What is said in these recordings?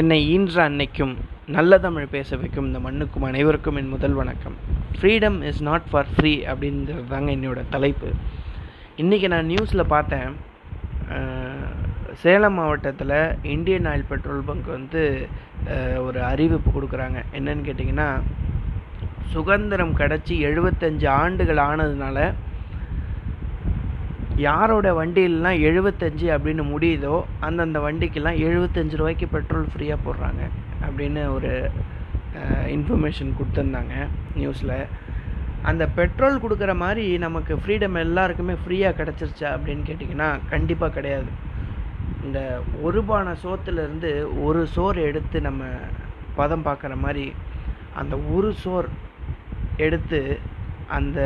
என்னை ஈன்ற அன்னைக்கும் நல்ல தமிழ் பேச வைக்கும் இந்த மண்ணுக்கும் அனைவருக்கும் என் முதல் வணக்கம். Freedom is not for free அப்படின்றது தாங்க என்னோட தலைப்பு. இன்றைக்கி நான் நியூஸில் பார்த்தேன் சேலம் மாவட்டத்தில் இந்தியன் ஆயில் பெட்ரோல் பங்க் வந்து ஒரு அறிவிப்பு கொடுக்குறாங்க. என்னன்னு கேட்டிங்கன்னா சுதந்திரம் கிடச்சி எழுபத்தஞ்சு ஆண்டுகள் ஆனதுனால யாரோட வண்டியிலலாம் எழுபத்தஞ்சு அப்படின்னு முடியுதோ அந்தந்த வண்டிக்கெல்லாம் எழுபத்தஞ்சு ரூபாய்க்கு பெட்ரோல் ஃப்ரீயாக போடுறாங்க அப்படின்னு ஒரு இன்ஃபர்மேஷன் கொடுத்துருந்தாங்க நியூஸில் அந்த பெட்ரோல் கொடுக்குற மாதிரி நமக்கு ஃப்ரீடம் எல்லாருக்குமே ஃப்ரீயாக கிடச்சிருச்சா அப்படின்னு கேட்டிங்கன்னா கண்டிப்பாக கிடையாது. இந்த ஒரு பானை சோத்துலேருந்து ஒரு சோறு எடுத்து நம்ம பதம் பார்க்குற மாதிரி அந்த ஒரு சோர் எடுத்து அந்த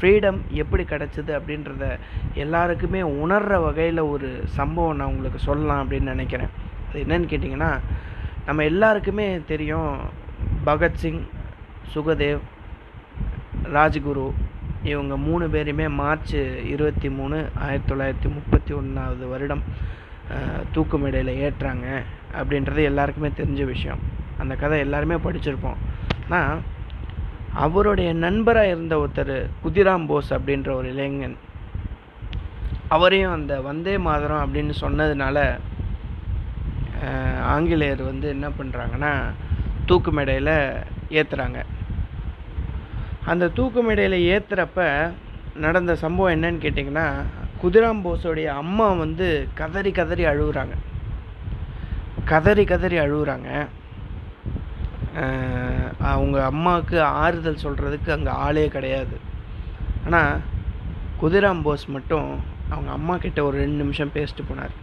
ஃப்ரீடம் எப்படி கிடச்சிது அப்படின்றத எல்லாருக்குமே உணர்கிற வகையில் ஒரு சம்பவம் நான் உங்களுக்கு சொல்லலாம் அப்படின்னு நினைக்கிறேன். அது என்னன்னு கேட்டிங்கன்னா நம்ம எல்லாருக்குமே தெரியும் பகத்சிங் சுகதேவ் ராஜ்குரு இவங்க மூணு பேருமே மார்ச் இருபத்தி மூணு ஆயிரத்தி தொள்ளாயிரத்தி முப்பத்தி ஒன்றாவது வருடம் தூக்குமிடையில் தூக்கு மேடையில் ஏற்றுறாங்க அப்படின்றது எல்லாருக்குமே தெரிஞ்ச விஷயம். அந்த கதை எல்லாருமே படிச்சிருப்போம். ஆனால் அவருடைய நண்பராக இருந்த ஒருத்தர் குதிராம் போஸ் அப்படின்ற ஒரு இளைஞன். அவரையும் அந்த வந்தே மாதரம் அப்படின்னு சொன்னதுனால ஆங்கிலேயர் வந்து என்ன பண்ணுறாங்கன்னா தூக்கு மேடையில் ஏற்றுறாங்க அந்த தூக்கு மேடையில் ஏற்றுறப்ப நடந்த சம்பவம் என்னன்னு கேட்டிங்கன்னா குதிராம் போஸோடைய அம்மா வந்து கதறி கதறி அழுகுறாங்க. கதறி கதறி அழுகுறாங்க. அவங்க அம்மாவுக்கு ஆறுதல் சொல்கிறதுக்கு அங்கே ஆளே கிடையாது. ஆனால் குதிராம் போஸ் மட்டும் அவங்க அம்மா கிட்ட ஒரு ரெண்டு நிமிஷம் பேசிட்டு போனார்.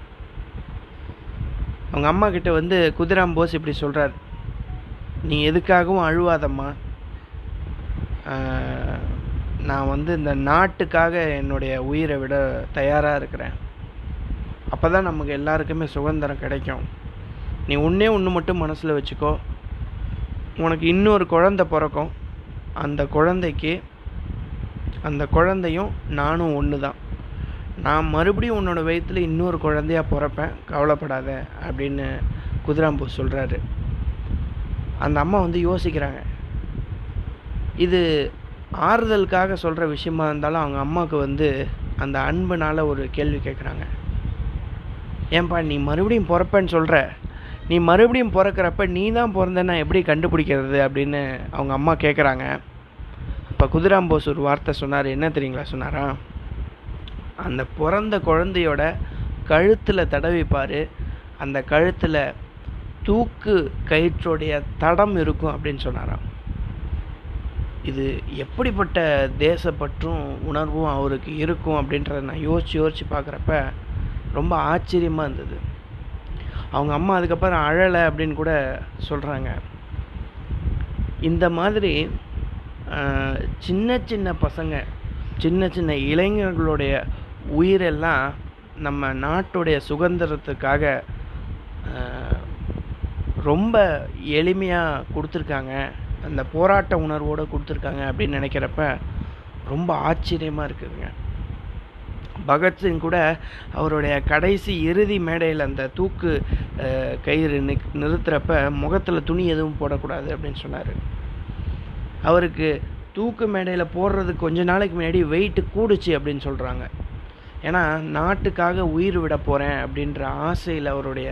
அவங்க அம்மா கிட்ட வந்து குதிராம் போஸ் இப்படி சொல்கிறார் நீ எதுக்காகவும் அழுவாதம்மா. நான் வந்து இந்த நாட்டுக்காக என்னுடைய உயிரை விட தயாராக இருக்கிறேன். அப்போ தான் நமக்கு எல்லாருக்குமே சுதந்திரம் கிடைக்கும். நீ ஒன்றே ஒன்று மட்டும் மனசில் வச்சுக்கோ. உனக்கு இன்னொரு குழந்தை பிறக்கும். அந்த குழந்தைக்கு அந்த குழந்தையும் நானும் ஒன்று தான் நான் மறுபடியும் உன்னோட வயிற்றில் இன்னொரு குழந்தையா பிறப்பேன். கவலைப்படாத அப்படின்னு குதிராம்பூ சொல்கிறாரு அந்த அம்மா வந்து யோசிக்கிறாங்க. இது ஆறுதலுக்காக சொல்கிற விஷயமா இருந்தாலும் அவங்க அம்மாவுக்கு வந்து அந்த அன்புனால் ஒரு கேள்வி கேட்குறாங்க ஏன்பா நீ மறுபடியும் பிறப்பேன்னு சொல்கிற நீ மறுபடியும் பிறக்கிறப்ப நீ தான் பிறந்தேன்னா எப்படி கண்டுபிடிக்கிறது அப்படின்னு அவங்க அம்மா கேட்குறாங்க இப்போ குதிராம்போஸ் ஒரு வார்த்தை சொன்னார். என்ன தெரியுங்களா சொன்னாரா? அந்த பிறந்த குழந்தையோட கழுத்தில் தடவிப்பார் அந்த கழுத்தில் தூக்கு கயிற்றுடைய தடம் இருக்கும் அப்படின்னு சொன்னாராம். இது எப்படிப்பட்ட தேசப்பற்றும் உணர்வும் அவருக்கு இருக்கும் அப்படின்றத நான் யோசித்து யோசித்து பார்க்குறப்ப ரொம்ப ஆச்சரியமாக இருந்தது. அவங்க அம்மா அதுக்கப்புறம் அழலை அப்படின்னு கூட சொல்கிறாங்க இந்த மாதிரி சின்ன சின்ன பசங்க சின்ன சின்ன இளைஞர்களுடைய உயிரெல்லாம் நம்ம நாட்டுடைய சுதந்திரத்துக்காக ரொம்ப எளிமையாக கொடுத்துருக்காங்க. அந்த போராட்ட உணர்வோடு கொடுத்துருக்காங்க அப்படின்னு நினைக்கிறப்ப ரொம்ப ஆச்சரியமாக இருக்குதுங்க. பகத்சிங் கூட அவருடைய கடைசி இறுதி மேடையில் அந்த தூக்கு கயிறு நி நிறுத்துறப்ப முகத்தில் துணி எதுவும் போடக்கூடாது அப்படின்னு சொன்னார். அவருக்கு தூக்கு மேடையில் போடுறதுக்கு கொஞ்ச நாளைக்கு முன்னாடி வெயிட் கூடுச்சு அப்படின்னு சொல்கிறாங்க ஏன்னா நாட்டுக்காக உயிர் விட போகிறேன் அப்படின்ற ஆசையில் அவருடைய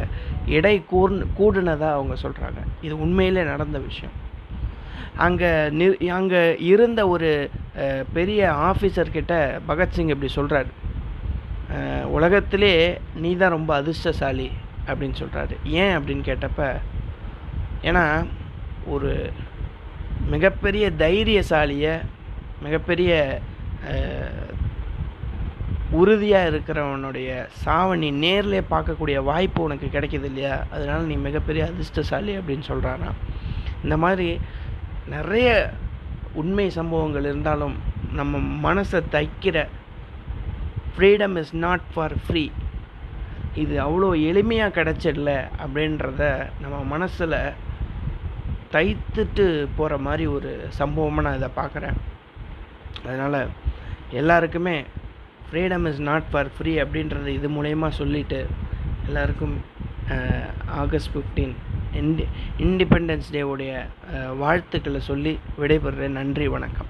எடை கூர்னு கூடுனதாக அவங்க சொல்கிறாங்க இது உண்மையிலே நடந்த விஷயம். அங்கே நி அங்கே இருந்த ஒரு பெரிய ஆஃபீஸர்கிட்ட பகத்சிங் இப்படி சொல்கிறார் உலகத்திலே நீ தான் ரொம்ப அதிர்ஷ்டசாலி அப்படின்னு சொல்கிறாரு ஏன் அப்படின்னு கேட்டப்ப ஏன்னா ஒரு மிகப்பெரிய தைரியசாலியை மிகப்பெரிய உறுதியாக இருக்கிறவனுடைய சாவணி நேரில் பார்க்கக்கூடிய வாய்ப்பு உனக்கு கிடைக்கிது இல்லையா? அதனால் நீ மிகப்பெரிய அதிர்ஷ்டசாலி அப்படின்னு சொல்கிறாராம் இந்த மாதிரி நிறைய உண்மை சம்பவங்கள் இருந்தாலும் நம்ம மனசை தைக்கிற freedom is not for free இது அவ்வளோ எளிமையாக கிடச்சிடல அப்படின்றத நம்ம மனசில் தைத்துட்டு போகிற மாதிரி ஒரு சம்பவமாக நான் இதை பார்க்குறேன். அதனால் எல்லாருக்குமே freedom is not for free அப்படின்றது இது மூலயமா சொல்லிவிட்டு எல்லாருக்கும் ஆகஸ்ட் ஃபிஃப்டீன் இண்டி இண்டிபெண்டன்ஸ் டேவுடைய வாழ்த்துக்களை சொல்லி விடைபெறுறேன். நன்றி வணக்கம்.